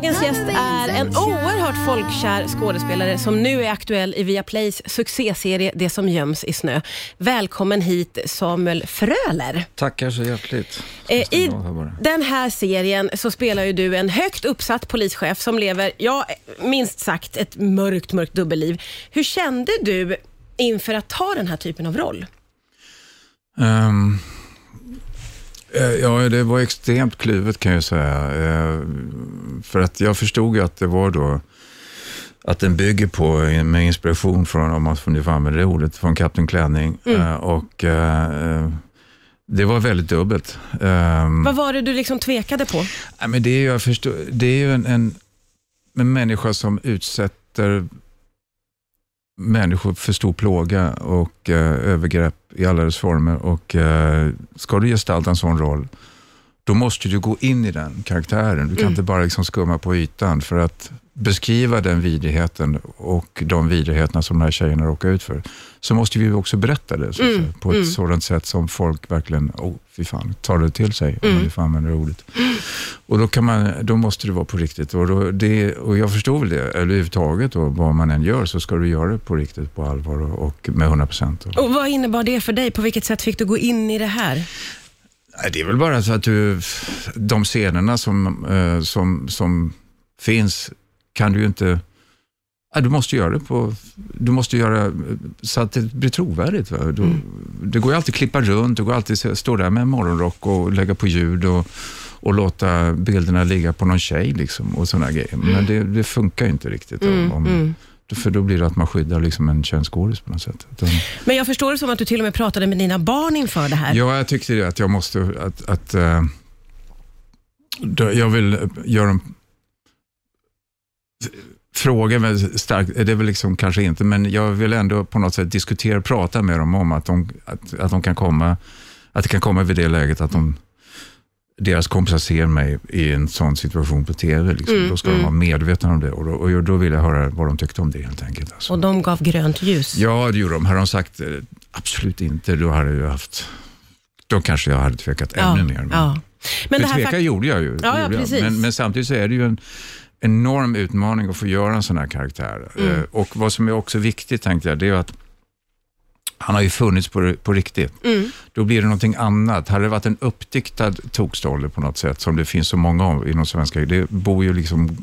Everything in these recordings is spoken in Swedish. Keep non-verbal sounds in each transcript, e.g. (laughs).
Dagens gäst är en oerhört folkkär skådespelare som nu är aktuell i Viaplays succéserie Det som göms i snö. Välkommen hit Samuel Fröler. Tackar så hjärtligt. Eh, I den här serien så spelar ju du en högt uppsatt polischef som lever, ja, minst sagt ett mörkt, mörkt dubbelliv. Hur kände du inför att ta den här typen av roll? Um, ja, det var extremt kluvet kan jag säga. Uh, för att jag förstod ju att det var då att den bygger på, med inspiration från, om man får använda det ordet, från Kapten Klänning. Mm. Och det var väldigt dubbelt. Um, Vad var det du liksom tvekade på? Men det är ju, jag förstår, det är ju en, en, en människa som utsätter människor för stor plåga och eh, övergrepp i alla dess former. Och, eh, ska du gestalta en sån roll, då måste du gå in i den karaktären. Du kan mm. inte bara liksom skumma på ytan för att beskriva den vidrigheten och de vidrigheterna som de här tjejerna råkar ut för, så måste vi också berätta det mm. på ett mm. sådant sätt som folk verkligen, oh, fy fan, tar det till sig, mm. om man får använda ordet. Och då, kan man, då måste det vara på riktigt. Och, då, det, och jag förstår väl det, överhuvudtaget, och vad man än gör, så ska du göra det på riktigt, på allvar och, och med 100 procent. Och vad innebar det för dig? På vilket sätt fick du gå in i det här? Det är väl bara så att du, de scenerna som, eh, som, som finns kan du ju inte... Ja, du måste göra det på... Du måste göra så att det blir trovärdigt. Va? Du, mm. Det går ju alltid att klippa runt, det går alltid att stå där med morgonrock och lägga på ljud och, och låta bilderna ligga på någon tjej liksom, och sådana grejer. Men det, det funkar inte riktigt. Mm, om, mm. För då blir det att man skyddar liksom en könsskådis på något sätt. Men jag förstår det som att du till och med pratade med dina barn inför det här. Ja, jag tyckte det, att jag måste... Att, att, uh, jag vill göra dem frågan är stark, det är väl liksom kanske inte, men jag vill ändå på något sätt diskutera, prata med dem om att de, att, att de kan komma, att det kan komma vid det läget att de, deras kompisar ser mig i en sån situation på TV. Liksom. Mm, då ska mm. de vara medvetna om det och då, och då vill jag höra vad de tyckte om det helt enkelt. Alltså. Och de gav grönt ljus? Ja, det gjorde de. Hade de sagt eh, absolut inte, då hade jag haft, då kanske jag hade tvekat ja, ännu mer. Men, ja. men här tveka gjorde jag ju. Ja, ja, precis. Men, men samtidigt så är det ju en enorm utmaning att få göra en sån här karaktär. Mm. Eh, och vad som är också viktigt, tänkte jag, det är att han har ju funnits på, på riktigt. Mm. Då blir det någonting annat. Hade det varit en uppdiktad tokstolle på något sätt, som det finns så många av inom svenska, det bor ju liksom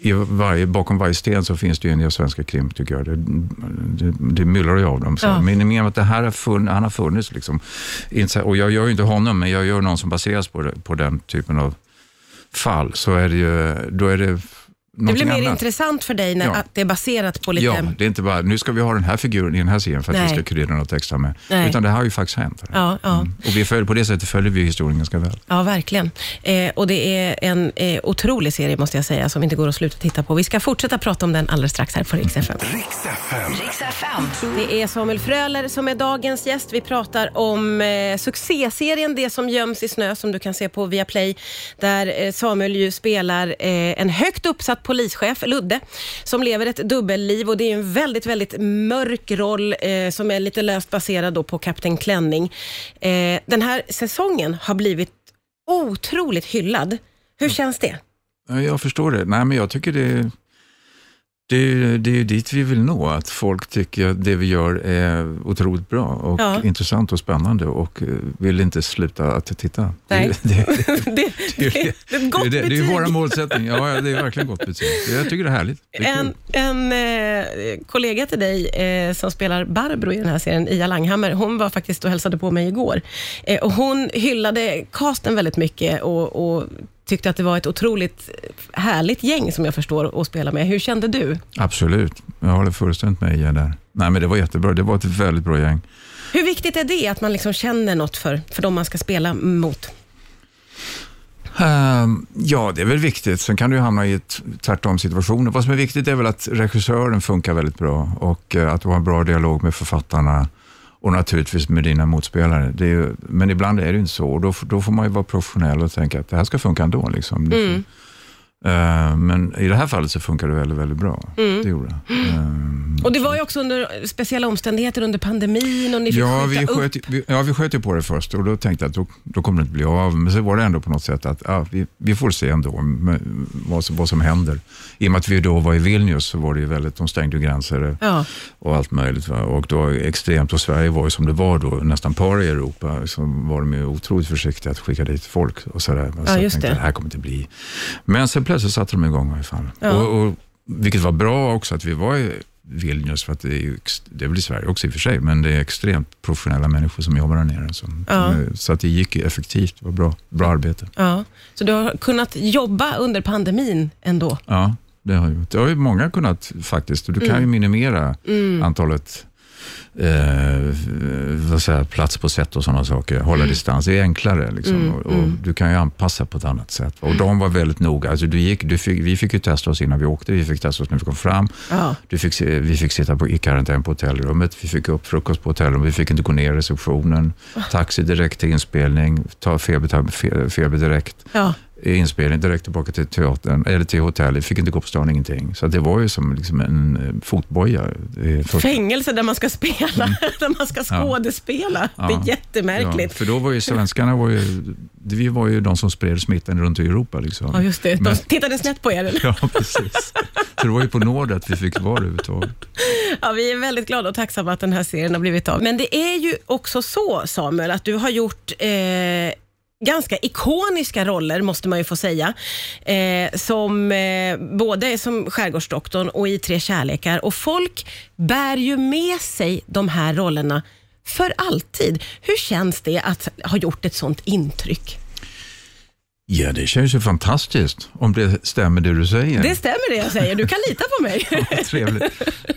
i varje, bakom varje sten så finns det ju en svenska krim, tycker jag. Det, det, det myllrar ju av dem. Så. Ja. Men jag att det här har funn, han har funnits. Liksom. Och jag gör ju inte honom, men jag gör någon som baseras på, på den typen av fall så är det ju, då är det det blir mer annat. intressant för dig när ja. att det är baserat på lite... Ja, det är inte bara, nu ska vi ha den här figuren i den här serien för att Nej. vi ska krydda något extra med. Nej. Utan det har ju faktiskt hänt. Ja, ja. Mm. Och vi följer, på det sättet följer vi historien ganska väl. Ja, verkligen. Eh, och det är en eh, otrolig serie måste jag säga, som inte går att sluta titta på. Vi ska fortsätta prata om den alldeles strax här på Rix FM. Rix FM. Det är Samuel Fröler som är dagens gäst. Vi pratar om eh, succéserien Det som göms i snö, som du kan se på Viaplay, där eh, Samuel ju spelar eh, en högt uppsatt polischef, Ludde, som lever ett dubbelliv och det är en väldigt, väldigt mörk roll eh, som är lite löst baserad då på Kapten Klänning. Eh, den här säsongen har blivit otroligt hyllad. Hur känns det? Jag förstår det. Nej, men jag tycker det det är, det är dit vi vill nå, att folk tycker att det vi gör är otroligt bra och ja. intressant och spännande och eh, vill inte sluta att titta. Nej. Det, (laughs) det, det, det, är ett gott det, det, är våra målsättningar. Ja, det är verkligen gott betyg. Jag tycker det är härligt. Det är en, en eh, kollega till dig eh, som spelar Barbro i den här serien, Ia Langhammer, hon var faktiskt och hälsade på mig igår. Eh, och hon hyllade casten väldigt mycket och, och tyckte att det var ett otroligt härligt gäng som jag förstår att spela med. Hur kände du? Absolut, jag håller fullständigt med er där. Nej, men det var jättebra. Det var ett väldigt bra gäng. Hur viktigt är det att man liksom känner något för, för de man ska spela mot? Um, ja, det är väl viktigt. Sen kan du hamna i ett tvärtom situationer. Vad som är viktigt är väl att regissören funkar väldigt bra och uh, att du har en bra dialog med författarna och naturligtvis med dina motspelare. Ju, men ibland är det inte så. Då, då får man ju vara professionell och tänka att det här ska funka ändå. Liksom. Mm. Uh, men i det här fallet så funkar det väldigt, väldigt bra. Mm. Det gjorde det. Uh, och det var ju också under speciella omständigheter under pandemin och ni fick ja, vi sköt, upp. Vi, ja, vi sköt ju på det först och då tänkte jag att då, då kommer det inte bli av. Men så var det ändå på något sätt att ja, vi, vi får se ändå vad, som, vad som händer. I och med att vi då var i Vilnius så var det ju väldigt, de stängde ju gränser ja. och allt möjligt. Va? Och då extremt, och Sverige var ju som det var då, nästan par i Europa, så var de ju otroligt försiktiga att skicka dit folk och sådär. Så ja, just jag tänkte, det. det här kommer inte bli. Men sen plötsligt satte de igång i alla fall. Ja. Och, och, vilket var bra också att vi var i Vilnius, för att det är, ju, det i Sverige också i och för sig, men det är extremt professionella människor som jobbar där nere. Som, ja. Så att det gick effektivt, det var bra, bra arbete. Ja. Så du har kunnat jobba under pandemin ändå? Ja, det har jag gjort. Det har ju många kunnat faktiskt. Du kan mm. ju minimera mm. antalet eh, säger, plats på sätt och sådana saker. Hålla mm. distans, det är enklare. Liksom. Mm, och, och mm. Du kan ju anpassa på ett annat sätt. Och de var väldigt noga. Alltså, du gick, du fick, vi fick ju testa oss innan vi åkte, vi fick testa oss när vi kom fram. Ja. Du fick, vi fick sitta på, i karantän på hotellrummet, vi fick upp frukost på hotellrummet, vi fick inte gå ner i receptionen. Taxi direkt till inspelning, ta feber, feber direkt. Ja inspelning direkt tillbaka till teatern, eller till hotellet. Fick inte gå på stan, ingenting. Så det var ju som liksom en eh, fotboja. Fängelse där man ska spela, mm. (laughs) där man ska skådespela. Ja. Det är jättemärkligt. Ja, för då var ju svenskarna var ju, vi var ju de som spred smittan runt i Europa. Liksom. Ja, just det. De Men, tittade snett på er, eller? (laughs) Ja, precis. Så det var ju på nåd att vi fick vara överhuvudtaget. (laughs) Ja, vi är väldigt glada och tacksamma att den här serien har blivit av. Men det är ju också så, Samuel, att du har gjort eh, ganska ikoniska roller, måste man ju få säga. Eh, som eh, både som skärgårdsdoktorn och i Tre kärlekar. Och folk bär ju med sig de här rollerna för alltid. Hur känns det att ha gjort ett sånt intryck? Ja, det känns ju fantastiskt om det stämmer det du säger. Det stämmer det jag säger. Du kan lita på mig. (laughs) ja, trevligt.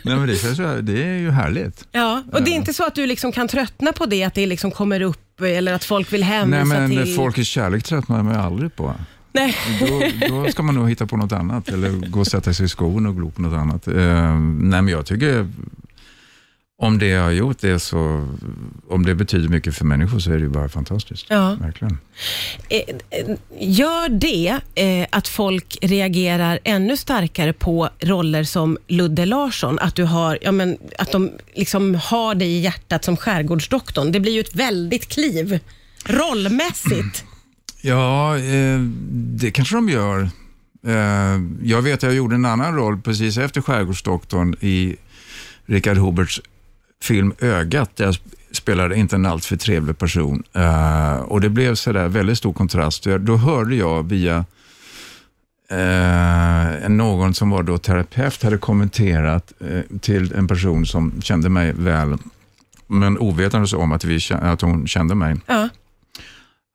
Nej, men det, känns ju, det är ju härligt. Ja, och det är inte så att du liksom kan tröttna på det, att det liksom kommer upp eller att folk vill hänvisa Nej, men till... folkets kärlek tröttnar man aldrig på. Nej. Då, då, ska man nog hitta på något annat eller gå och sätta sig i skon och glo på något annat. Uh, nej, men jag tycker om det har gjort det så, om det betyder mycket för människor så är det ju bara fantastiskt. Ja. Verkligen. Eh, eh, gör det eh, att folk reagerar ännu starkare på roller som Ludde Larsson? Att, du har, ja, men, att de liksom har dig i hjärtat som skärgårdsdoktorn. Det blir ju ett väldigt kliv rollmässigt. (clears throat) Ja, det kanske de gör. jag vet att jag gjorde en annan roll precis efter skärgårdsdoktorn i Richard Huberts film Ögat, där jag spelade inte en alltför trevlig person. Uh, och Det blev sådär väldigt stor kontrast. Då hörde jag via uh, någon som var då terapeut hade kommenterat uh, till en person som kände mig väl, men ovetandes om att, vi, att hon kände mig. Ja.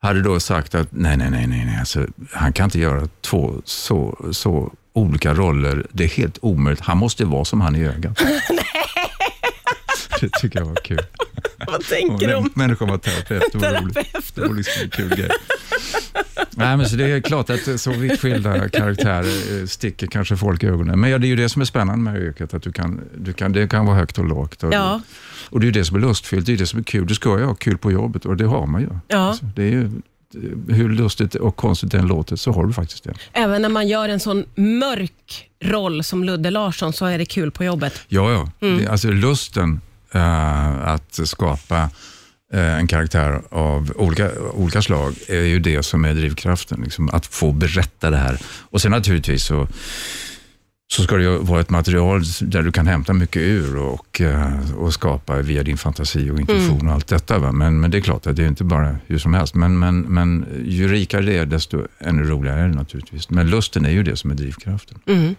Hade då sagt att nej, nej, nej, nej, nej. Alltså, han kan inte göra två så, så olika roller. Det är helt omöjligt. Han måste vara som han i ögat. (laughs) (laughs) Det tycker jag var kul. (laughs) Vad tänker du Människan var terapeut. Det var roligt. Det var liksom en kul grej. Nej, men så det är klart att så vitt skilda karaktärer eh, sticker kanske folk i ögonen. Men ja, det är ju det som är spännande med yrket, att du kan, du kan, det kan vara högt och lågt. Och, ja. och det är ju det som är lustfyllt, det är det som är kul. Du ska ju ha kul på jobbet och det har man ju. Ja. Alltså, det är ju hur lustigt och konstigt det än låter, så har du faktiskt det. Även när man gör en sån mörk roll som Ludde Larsson, så är det kul på jobbet? Ja, ja. Mm. Det, alltså lusten Eh, att skapa eh, en karaktär av olika, olika slag är ju det som är drivkraften. Liksom, att få berätta det här. Och sen naturligtvis så så ska det ju vara ett material där du kan hämta mycket ur och, eh, och skapa via din fantasi och intuition mm. och allt detta. Va? Men, men det är klart att det är inte bara hur som helst. Men, men, men ju rikare det är, desto ännu roligare är det naturligtvis. Men lusten är ju det som är drivkraften. Mm.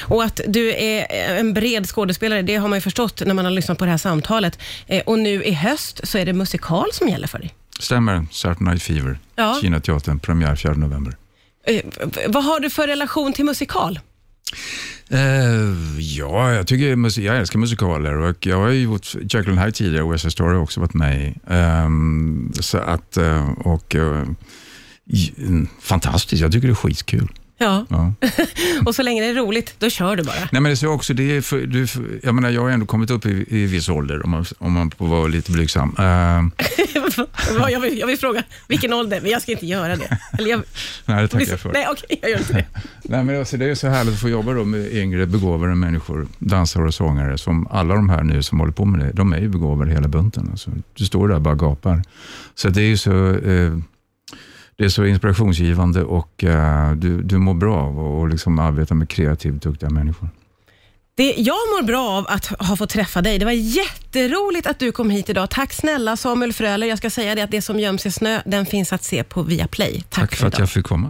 Och att du är en bred skådespelare, det har man ju förstått när man har lyssnat på det här samtalet. Eh, och nu i höst så är det musikal som gäller för dig. Stämmer. Saturday Night Fever, ja. Kinateatern, premiär 4 november. Eh, vad har du för relation till musikal? Uh, ja, jag, tycker, jag älskar musikaler och jag har ju gjort Jekyll Hyde tidigare och West Side Story har också varit med i. Um, så att, uh, och, uh, fantastiskt, jag tycker det är skitkul. Ja. Ja. (laughs) och så länge det är roligt, då kör du bara. Nej, men det är så också, det är för, du, jag menar, jag har ändå kommit upp i, i viss ålder, om man, om man får vara lite blygsam. (laughs) Uh, jag, vill, jag vill fråga, vilken ålder? Men jag ska inte göra det. Jag, (laughs) nej, det tackar jag för. Nej, okej, jag gör inte det. Nej, men alltså, det är så härligt att få jobba då med yngre begåvade människor, dansare och sångare, som alla de här nu som håller på med det, de är ju begåvade hela bunten. Alltså, du står där och bara gapar. Så det är ju så... Uh, det är så inspirationsgivande och uh, du, du mår bra av att liksom arbeta med kreativt duktiga människor. Det, jag mår bra av att ha fått träffa dig. Det var jätteroligt att du kom hit idag. Tack snälla Samuel Fröler. Jag ska säga det att det som göms i snö, den finns att se på Viaplay. Tack, Tack för, för att jag fick komma.